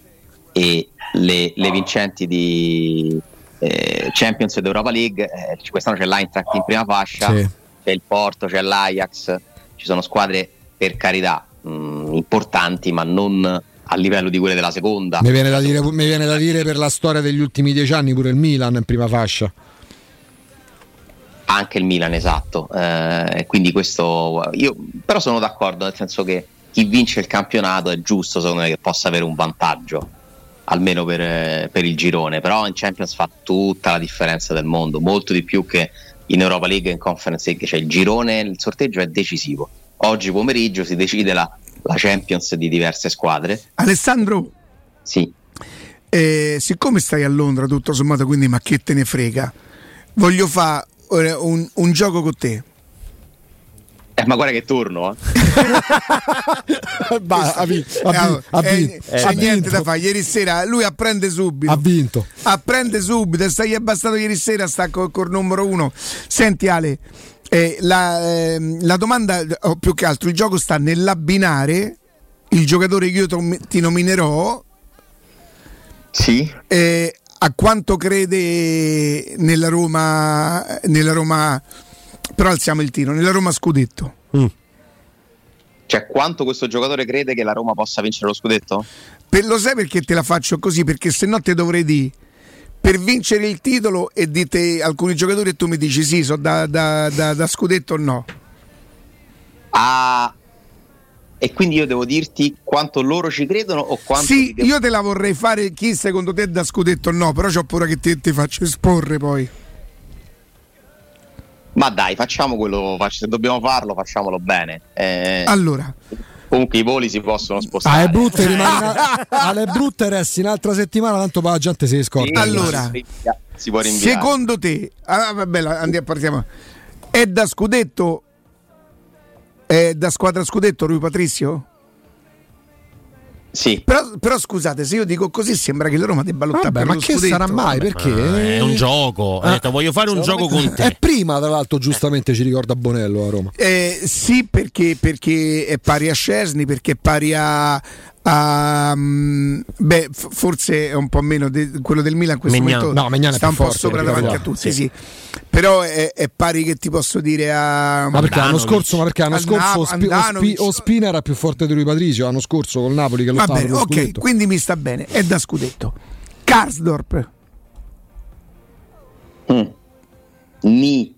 e le, le vincenti di eh, Champions ed Europa League. Eh, quest'anno c'è l'Eintracht in prima fascia, sì. c'è il Porto, c'è l'Ajax, ci sono squadre per carità mh, mm, importanti, ma non a livello di quelle della seconda. Mi viene, dire, mi viene da dire per la storia degli ultimi dieci anni pure il Milan in prima fascia anche il Milan, esatto. Eh, quindi questo io però sono d'accordo, nel senso che chi vince il campionato è giusto, secondo me, che possa avere un vantaggio, almeno per, per il girone. Però in Champions fa tutta la differenza del mondo, molto di più che in Europa League e in Conference League. Cioè il girone, il sorteggio è decisivo. Oggi pomeriggio si decide la, la Champions di diverse squadre. Alessandro? Sì. Eh, siccome stai a Londra tutto sommato, quindi ma che te ne frega, voglio fare un, un gioco con te. Eh, ma guarda che turno, eh. bah, ha, vinto, ha, ha, vinto, eh, c'è niente da fare. Ieri sera lui apprende subito. Ha vinto. Apprende subito. Sta, gli è bastato ieri sera, sta col, col numero uno. Senti, Ale, eh, la, eh, la, domanda, o più che altro, il gioco sta nell'abbinare il giocatore che io ti nominerò. Sì. A quanto crede nella Roma, nella Roma però alziamo il tiro, nella Roma scudetto. Mm. Cioè, quanto questo giocatore crede che la Roma possa vincere lo scudetto? Per, lo sai perché te la faccio così? Perché se no te dovrei dire per vincere il titolo e dite alcuni giocatori e tu mi dici sì, so da, da, da, da scudetto o no. Ah, e quindi io devo dirti quanto loro ci credono o quanto sì devo... io te la vorrei fare chi secondo te da scudetto o no però ho paura che ti, ti faccio esporre poi ma dai facciamo quello se dobbiamo farlo facciamolo bene eh... allora comunque i voli si possono spostare. Ah, è brutto, rimane alle brutte resti un'altra settimana, tanto la gente si scorda. Allora, si può rinviare. Secondo te, ah, vabbè, andiamo, partiamo. È da scudetto? È da squadra scudetto Rui Patrizio? Sì. Però, però, scusate, se io dico così sembra che la Roma debba lottare Vabbè, per ma lo che scudetto. sarà mai? Perché? Ah, è un gioco. Ah. detto, voglio fare un gioco con te. È prima, tra l'altro, giustamente ci ricorda Bonello a Roma. Eh, sì, perché, perché è pari a Scesni, perché è pari a. mm, beh, f- forse è un po' meno de- quello del Milan in questo Megnan. momento No, Megnan è sta un po' forte, sopra ricordiamo. davanti a tutti, Sì. sì. Però è, è pari che ti posso dire a. Ma perché l'anno scorso, ma perché l'anno scorso Ospi- Ospi-. Ospina era più forte di lui Patricio l'anno scorso col Napoli che lo Va stava bene, ok, scudetto. quindi mi sta bene, è da scudetto. Karsdorp, Mm. Ni.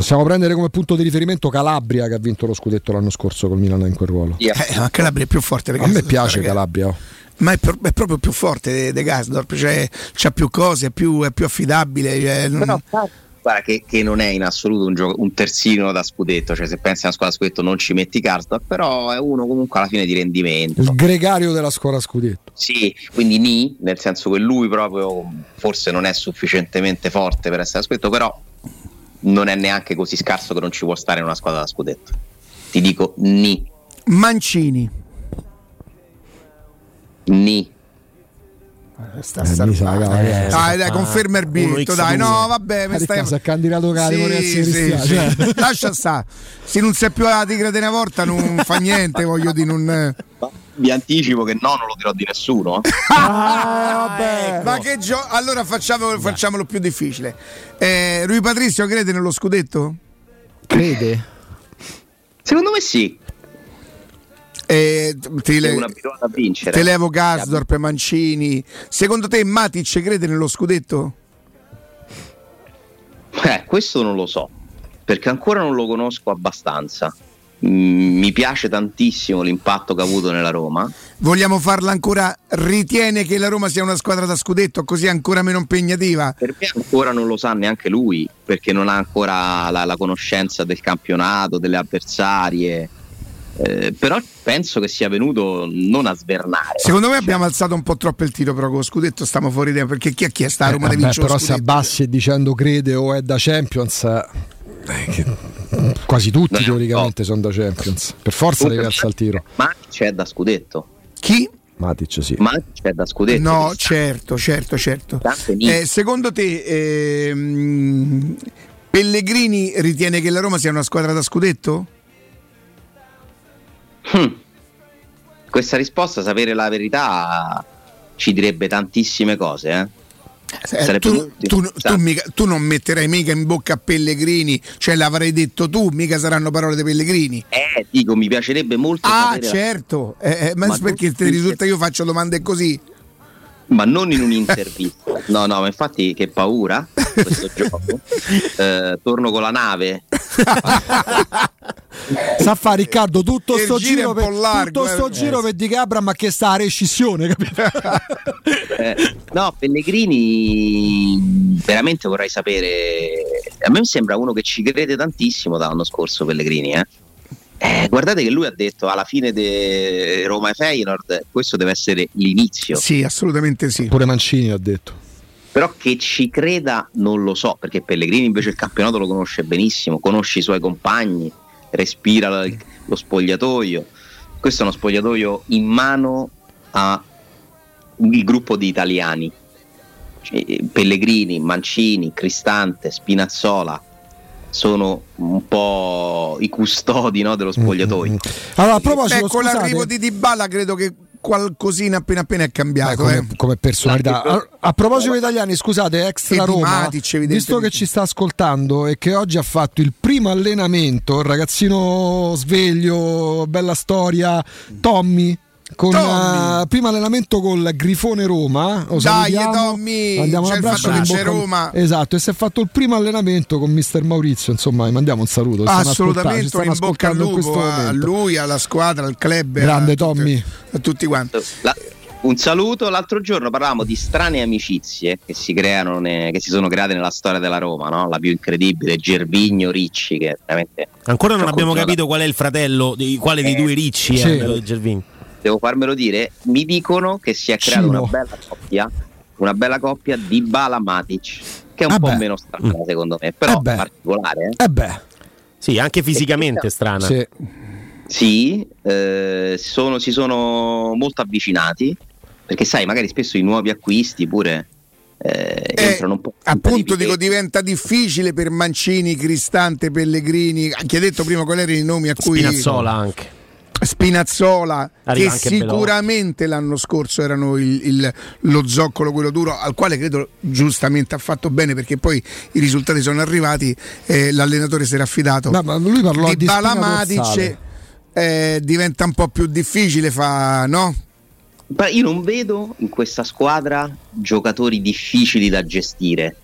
Possiamo prendere come punto di riferimento Calabria che ha vinto lo scudetto l'anno scorso col Milan in quel ruolo. Via. eh, ma Calabria è più forte. A me piace. Calabria. oh. Ma è, per- è proprio più forte de, Gasdorp, cioè c'ha più cose, è più, è più affidabile. cioè, non- Però, guarda che, che non è in assoluto un, gioco, un terzino da scudetto, cioè se pensi a una squadra scudetto non ci metti Karsdorp, però è uno comunque alla fine di rendimento. Il gregario della squadra scudetto. Sì, quindi ni, nel senso che lui proprio forse non è sufficientemente forte per essere scudetto, però non è neanche così scarso che non ci può stare in una squadra da scudetto. Ti dico ni, Mancini. ni. Sta Eh, sa, cavolo, eh. dai, dai, conferma il biglietto, X2. dai, no, vabbè, mi stai... È candidato democrazia sì, sì. cioè. Lascia stare. Se non sei più la tigre di una volta non fa niente, voglio dire, non... Vi anticipo che no, non lo dirò di nessuno. eh. Ah, Ma che gio- Allora facciamo, facciamolo più difficile. Eh, Rui Patrizio crede nello scudetto? Crede? Secondo me sì, Eh, ti, è le- a vincere. te levo Gasdorp, Mancini. Secondo te Matic crede nello scudetto? Eh, questo non lo so, perché ancora non lo conosco abbastanza. Mi piace tantissimo l'impatto che ha avuto nella Roma. Vogliamo farla ancora? Ritiene che la Roma sia una squadra da scudetto, così ancora meno impegnativa? Per me ancora non lo sa neanche lui, perché non ha ancora la, la conoscenza del campionato, delle avversarie. Eh, però penso che sia venuto non a svernare. Secondo me abbiamo alzato un po' troppo il tiro, però con lo scudetto stiamo fuori tempo. Perché chi ha chiesto a Roma Eh, di vincere però se abbassi e dicendo crede o è da Champions, eh, che- quasi tutti No, no, teoricamente sono da Champions. Per forza devi alzare il tiro. Matic è da scudetto. Chi? Matic sì. Matic è da scudetto. No, certo, certo, certo. Eh, secondo te ehm, Pellegrini ritiene che la Roma sia una squadra da scudetto? Hmm. Questa risposta, sapere la verità, ci direbbe tantissime cose. Eh? Eh, Sarebbe tu, tu- tu mica- tu non metterai mica in bocca a Pellegrini, cioè l'avrei detto tu, mica saranno parole di Pellegrini. Eh, dico, mi piacerebbe molto Ah, certo, Eh, eh, ma, Ma perché ti risulta io faccio domande così? Ma non in un'intervista. No, no, ma infatti che paura questo gioco. Eh, torno con la nave. Sa fa Riccardo tutto sto giro giro per, largo, tutto sto eh. giro per dire che Abram ha chiesto la rescissione, capito? Eh, no, Pellegrini, veramente vorrei sapere. A me mi sembra uno che ci crede tantissimo dall'anno scorso. Pellegrini, eh. Eh, guardate che lui ha detto alla fine di Roma e Feyenoord questo deve essere l'inizio Sì, assolutamente sì. Pure Mancini ha detto. però che ci creda non lo so perché Pellegrini invece il campionato lo conosce benissimo conosce i suoi compagni respira lo, lo spogliatoio questo è uno spogliatoio in mano al gruppo di italiani Cioè, Pellegrini, Mancini, Cristante, Spinazzola sono un po' i custodi no, dello spogliatoio Allora, a proposito, Beh, con l'arrivo di Dybala credo che qualcosina appena appena è Beh, cambiato. come, eh. come personalità. A, a proposito italiani, scusate, extra Roma, Matic, visto che ci sta ascoltando e che oggi ha fatto il primo allenamento, ragazzino sveglio, bella storia, Tommy. Con Tommy. eh, primo allenamento col Grifone Roma, lo Dai. Tommy, mandiamo un c'è il abbraccio che c'è Roma. Esatto, e si è fatto il primo allenamento con mister Maurizio. Insomma, gli mandiamo un saluto. stanno ascoltando, Assolutamente in bocca al lupo questo a lui, alla squadra, al club. Grande a tutti- Tommy. A tutti quanti. La- un saluto. L'altro giorno parlavamo di strane amicizie che si creano, ne- che si sono create nella storia della Roma, no? La più incredibile, Gervigno Ricci, che veramente Ancora non Ci ho abbiamo capito qual è il fratello, di, quale dei due ricci Sì. è quello di Gervini. Devo farmelo dire. Mi dicono che si è creata una bella coppia una bella coppia di Bala Matic, che è un Eh po' beh. meno strana secondo me, però Eh beh. particolare. eh. Eh beh, Sì, anche fisicamente è strana. sì. Sì, eh, sono- si sono molto avvicinati, perché sai, magari spesso i nuovi acquisti pure eh, Eh, entrano un po'. appunto di dico diventa difficile per Mancini, Cristante, Pellegrini, ha detto prima quali erano i nomi a cui Spinazzola anche. Spinazzola Arriva che sicuramente l'anno scorso erano il- il- lo zoccolo quello duro al quale credo giustamente ha fatto bene perché poi i risultati sono arrivati eh, l'allenatore si era affidato No, ma lui parlò di di Bala spina Matic dorsale. eh, diventa un po' più difficile fa no? Ma io non vedo in questa squadra giocatori difficili da gestire.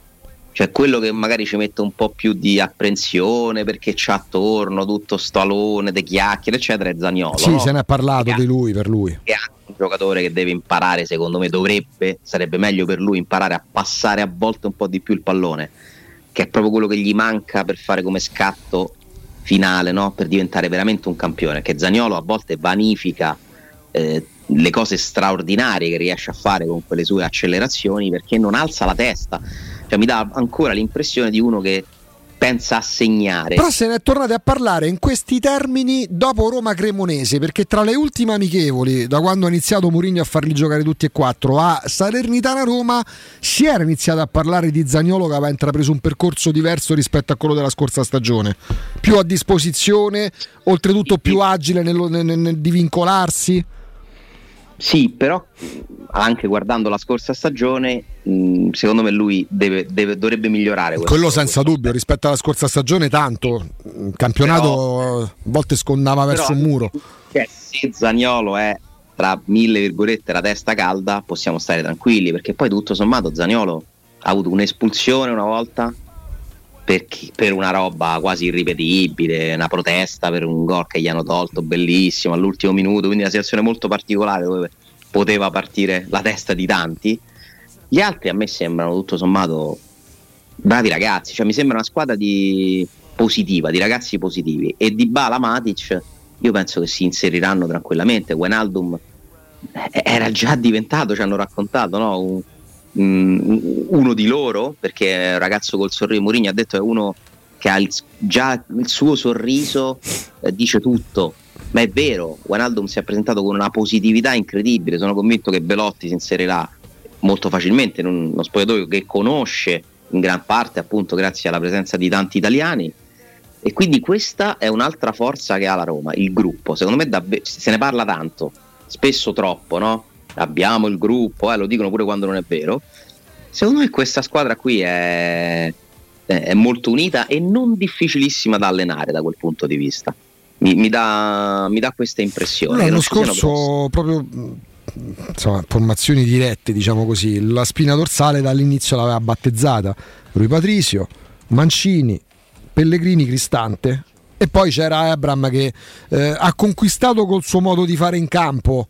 Cioè quello che magari ci mette un po' più di apprensione perché c'ha attorno tutto stalone, de chiacchiere, eccetera, è Zaniolo. Sì, no? se ne è parlato di lui per lui. è anche un giocatore che deve imparare, secondo me dovrebbe, sarebbe meglio per lui imparare a passare a volte un po' di più il pallone, che è proprio quello che gli manca per fare come scatto finale, no? per diventare veramente un campione, che Zaniolo a volte vanifica eh, le cose straordinarie che riesce a fare con quelle sue accelerazioni perché non alza la testa, cioè mi dà ancora l'impressione di uno che pensa a segnare. Però se ne è tornati a parlare in questi termini dopo Roma Cremonese, perché tra le ultime amichevoli, da quando ha iniziato Mourinho a farli giocare tutti e quattro, a Salernitana Roma, si era iniziato a parlare di Zagnolo che aveva intrapreso un percorso diverso rispetto a quello della scorsa stagione. Più a disposizione, oltretutto più agile nel, nel- nel- di vincolarsi. Sì, però anche guardando la scorsa stagione, mh, secondo me lui deve- deve- dovrebbe migliorare. Quello senza questo dubbio, rispetto alla scorsa stagione tanto. Il campionato a volte scondava Però verso un muro. Cioè, se Zaniolo è tra mille virgolette la testa calda, possiamo stare tranquilli, perché poi tutto sommato Zaniolo ha avuto un'espulsione una volta perché- per una roba quasi irripetibile, una protesta per un gol che gli hanno tolto, bellissimo, all'ultimo minuto, quindi una situazione molto particolare dove poteva partire la testa di tanti. Gli altri a me sembrano tutto sommato bravi ragazzi, cioè mi sembra una squadra di positiva, di ragazzi positivi e di Bala Matic io penso che si inseriranno tranquillamente. Wijnaldum eh, era già diventato, ci hanno raccontato, no? un- uno di loro, perché un ragazzo col sorriso, Mourinho ha detto è uno che ha il- già il suo sorriso, eh, dice tutto. Ma è vero, Wijnaldum si è presentato con una positività incredibile, sono convinto che Belotti si inserirà molto facilmente in un- uno spogliatoio che conosce in gran parte appunto grazie alla presenza di tanti italiani e quindi questa è un'altra forza che ha la Roma, il gruppo. Secondo me davve- se ne parla tanto, spesso troppo, no? Abbiamo il gruppo, eh, lo dicono pure quando non è vero. Secondo me questa squadra qui è, è- molto unita e non difficilissima da allenare da quel punto di vista. Mi, mi dà, mi dà questa impressione. L'anno scorso proprio insomma, formazioni dirette, diciamo così, la spina dorsale dall'inizio l'aveva battezzata Rui Patricio, Mancini, Pellegrini, Cristante e poi c'era Abram che eh, ha conquistato col suo modo di fare in campo.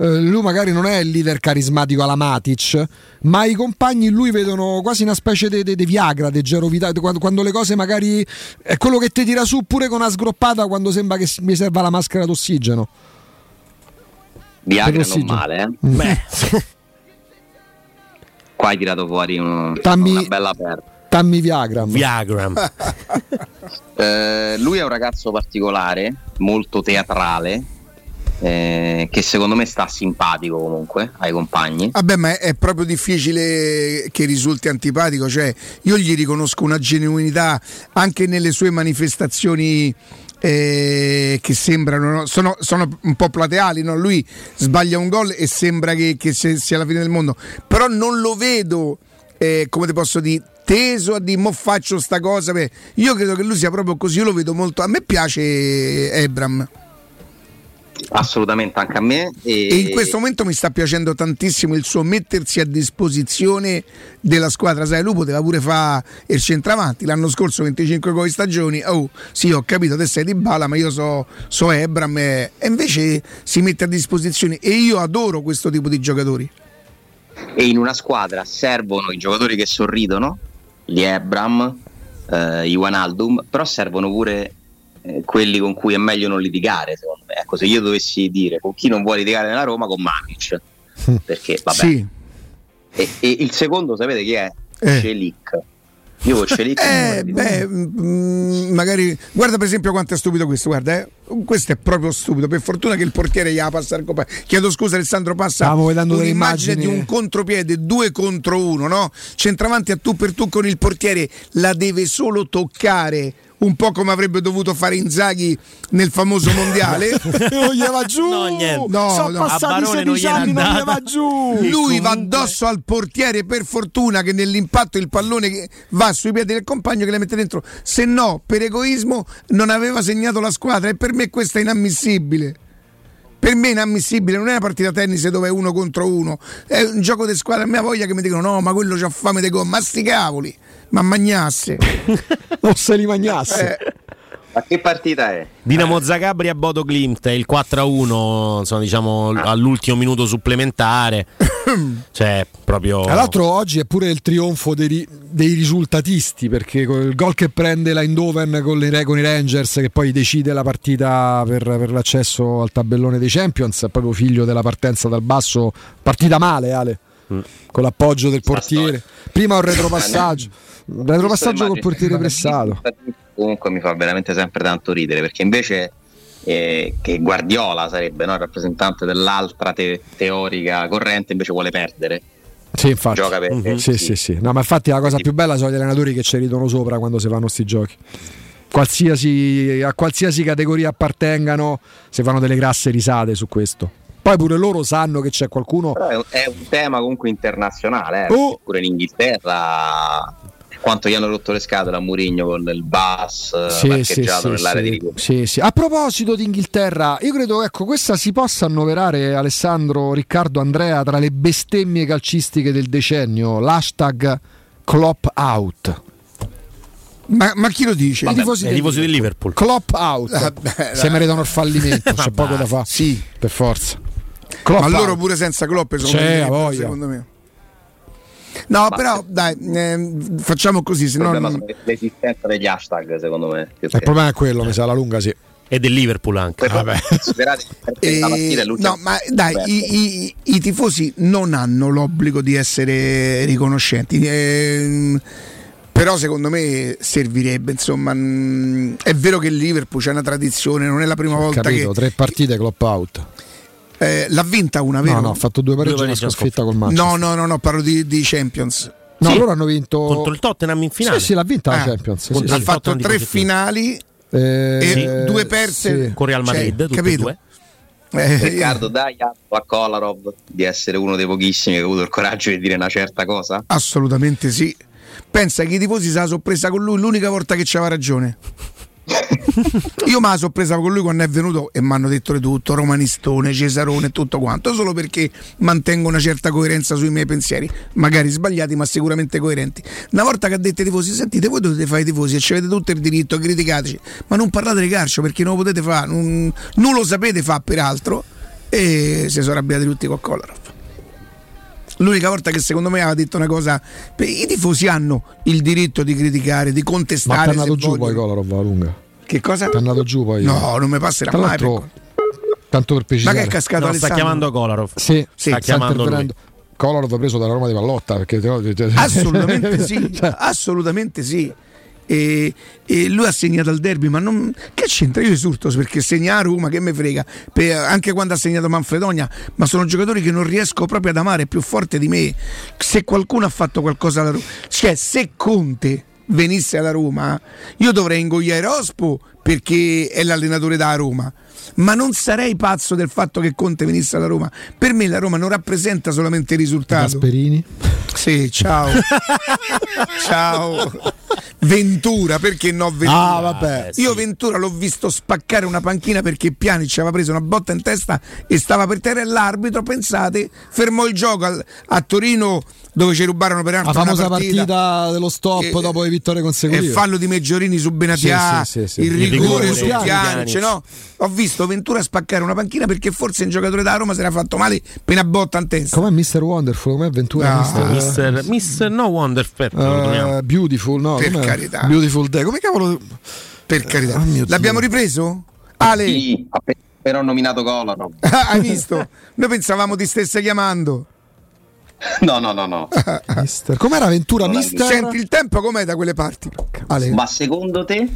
Eh, lui magari non è il leader carismatico alla Matic, ma i compagni lui vedono quasi una specie di Viagra, di Gero Vita- quando, quando le cose magari è quello che ti tira su pure con una sgroppata quando sembra che mi serva la maschera d'ossigeno. Viagra non male, eh. Beh, Qua hai tirato fuori un- Tammy- una bella perla. Tammy Viagram. Viagram. Eh, lui è un ragazzo particolare, molto teatrale, eh, che secondo me sta simpatico comunque ai compagni. Vabbè, ma è, proprio difficile che risulti antipatico, cioè io gli riconosco una genuinità anche nelle sue manifestazioni eh, che sembrano, no? sono, sono un po' plateali, no? lui sbaglia un gol e sembra che, che sia sia la fine del mondo, però non lo vedo, eh, come ti posso dire, teso a dire mo faccio sta cosa, beh, io credo che lui sia proprio così, io lo vedo molto, a me piace Ebram. Assolutamente anche a me. E, E in questo momento mi sta piacendo tantissimo il suo mettersi a disposizione della squadra. Sai, lui poteva pure fare il centravanti. L'anno scorso 25 gol stagioni. Oh, sì, ho capito, te sei di bala, ma io so, so Ebram. E invece si mette a disposizione. E io adoro questo tipo di giocatori. e in una squadra servono i giocatori che sorridono, gli Ebram, eh, i Wijnaldum, però servono pure eh, quelli con cui è meglio non litigare, secondo me. Ecco, se io dovessi dire con chi non vuole litigare nella Roma, con Matic. Perché, vabbè, Sì. E, e il secondo, sapete chi è? Eh. Celic. Io con Celic Eh, beh, mm, magari guarda per esempio quanto è stupido questo. Guarda, eh. questo è proprio stupido. Per fortuna che il portiere gli ha passato il compagno. Chiedo scusa, Alessandro. Passa Stavo vedendo un'immagine di un contropiede, due contro uno, no? Centravanti a tu per tu con il portiere, la deve solo toccare. Un po' come avrebbe dovuto fare Inzaghi nel famoso mondiale. non gli va giù. No, niente. No, Sono no. Passati Barone non 16 gliel'ha anni, non gli va giù. Lui va comunque- addosso al portiere per fortuna che nell'impatto il pallone va sui piedi del compagno che le mette dentro. Se no, per egoismo non aveva segnato la squadra e per me questo è inammissibile. Per me è inammissibile, non è una partita tennis dove è uno contro uno, è un gioco di squadra. A mia voglia che mi dicono no, ma quello c'ha fame di gol, ma sti cavoli, ma magnasse. Non se li magnasse. Eh, Ma che partita è? Dinamo Zagabria Bodo Glimt, il 4-1, insomma, diciamo all'ultimo minuto supplementare. cioè, proprio Tra l'altro oggi è pure il trionfo dei, dei risultatisti perché il gol che prende la Eindhoven con, le- con i Rangers che poi decide la partita per, per l'accesso al tabellone dei Champions è proprio figlio della partenza dal basso, partita male Ale, con l'appoggio del portiere. Prima un retropassaggio, un retropassaggio col portiere pressato. Comunque mi fa veramente sempre tanto ridere perché invece eh, che Guardiola sarebbe no, il rappresentante dell'altra te- teorica corrente invece vuole perdere. Sì, infatti. Gioca per Mhm. Sì, sì, sì. No, ma infatti la cosa più bella sono gli allenatori che ci ridono sopra quando si fanno sti giochi. Qualsiasi, a qualsiasi categoria appartengano, si fanno delle grasse risate su questo. Poi pure loro sanno che c'è qualcuno. Però è un, è un tema comunque internazionale, eh, Oh. pure in Inghilterra quanto gli hanno rotto le scatole a Mourinho con il bus eh, Sì, sì, parcheggiato sì, nell'area sì, di rigore. sì, sì. A proposito di Inghilterra, io credo ecco, questa si possa annoverare Alessandro, Riccardo, Andrea tra le bestemmie calcistiche del decennio. L'hashtag Klopp out. ma, ma chi lo dice? I tifosi i del tifosi del Liverpool. Klopp out. Vabbè, Se meritano il fallimento, c'è poco da fare. Sì, Per forza. Klopp ma loro pure senza Klopp sono C'è, voglia. secondo me. No, però dai, ehm, facciamo così, se Il no problema non- sono l'esistenza degli hashtag, secondo me. Il problema è quello, mi sa, alla lunga sì. E del Liverpool anche. Poi proprio considerate che la partita è Eh, no, ma dai, i, i- i tifosi non hanno l'obbligo di essere riconoscenti. ehm, però secondo me servirebbe, insomma, mm, è vero che il Liverpool c'è una tradizione, non è la prima volta Capito? che Tre partite Klopp out. Eh, l'ha vinta una, vero? No, no, ha fatto due pareggi e una sconfitta col Manchester. no, no, no, no, parlo di, di Champions. No, Sì. loro hanno vinto Contro il Tottenham in finale. Sì, sì, l'ha vinta la Ah, Champions. sì, ha sì. il fatto tre finali Eh, e due perse sì. Con Real Cioè, Madrid, e capito? due. Eh, Riccardo, dai atto a Kolarov di essere uno dei pochissimi che ha avuto il coraggio di dire una certa cosa. Assolutamente sì. Pensa che i tifosi se la sono presa con lui l'unica volta che c'aveva ragione. Io me la sono presa con lui quando è venuto e mi hanno detto di tutto, romanistone, Cesarone e tutto quanto, solo perché mantengo una certa coerenza sui miei pensieri, magari sbagliati ma sicuramente coerenti. Una volta che ha detto ai tifosi, sentite, voi dovete fare i tifosi e ci avete tutto il diritto, criticateci, ma non parlate di calcio perché non lo potete fare, non, non lo sapete fare peraltro e si sono arrabbiati tutti con Kolarov. L'unica volta che secondo me aveva detto una cosa, i tifosi hanno il diritto di criticare, di Ma contestare. ti è andato giù poi. Kolarov alla lunga. Che cosa? Ti è andato giù poi. No, non mi passerà Tra mai. per- tanto per Ma precisare. che è cascato No, sta chiamando Kolarov. Sì, Sì, sta, sta chiamando intervenendo. Kolarov preso dalla Roma di Pallotta perché te- te- Assolutamente sì, Cioè, assolutamente sì. E, e lui ha segnato al derby, ma non, che c'entra? Io esulto perché segna a Roma, che me frega, Per- anche quando ha segnato Manfredonia, ma sono giocatori che non riesco proprio ad amare, più forte di me. Se qualcuno ha fatto qualcosa alla Roma, cioè se Conte venisse alla Roma, io dovrei ingoiare Ospo perché è l'allenatore da Roma. Ma non sarei pazzo del fatto che Conte venisse alla Roma. Per me la Roma non rappresenta solamente il risultato. Gasperini. Sì, ciao. ciao. Ventura, perché no Ventura? Ah, vabbè. Eh, Io sì. Ventura l'ho visto spaccare una panchina perché Pjanic aveva preso una botta in testa e stava per terra e l'arbitro, pensate, fermò il gioco al- a Torino dove ci rubarono per La altro una famosa partita. partita dello stop E- dopo le vittorie E consecutive. fallo di Meggiorini su Benatia, Sì, sì, sì, sì. il Il rigore rigore su Pjanic. no? Ho visto Ventura spaccare una panchina perché forse un giocatore da Roma si era fatto male appena botta in testa. Com'è Mr. Wonderful? Com'è Ventura? No, Mister- Mister, Mister No Wonder per Eh, beautiful, no? Per com'è? carità. Beautiful Day. Come cavolo? Per carità. Oh, mio Dio. L'abbiamo ripreso? Ale, Sì, appena ho nominato Kolarov. hai visto? Noi pensavamo ti stesse chiamando. No, no, no, no. Mister. Com'era Ventura Mister? Senti il tempo com'è da quelle parti? Ale, Ma secondo te?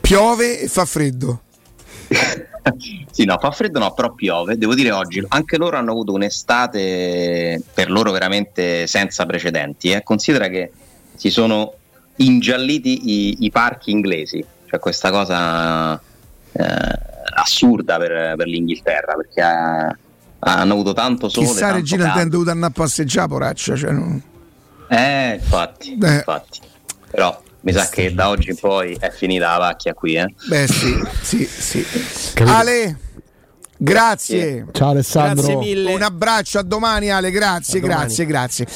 piove e fa freddo. Sì, no, fa freddo no, però piove. Devo dire oggi, anche loro hanno avuto un'estate per loro veramente senza precedenti. Eh. Considera che si sono ingialliti i, i parchi inglesi, cioè questa cosa eh, assurda per, per l'Inghilterra, perché eh, hanno avuto tanto sole. Chissà tanto Regina caldo. hanno dovuto andare a passeggiare, poraccia. Cioè, non- Eh, infatti, Eh. infatti. Però mi sa che da oggi in poi è finita la pacchia qui, eh. Beh sì, sì, sì. Capito. Ale, grazie. Ciao Alessandro. Grazie mille. Un abbraccio a domani Ale, grazie, A domani. grazie, grazie.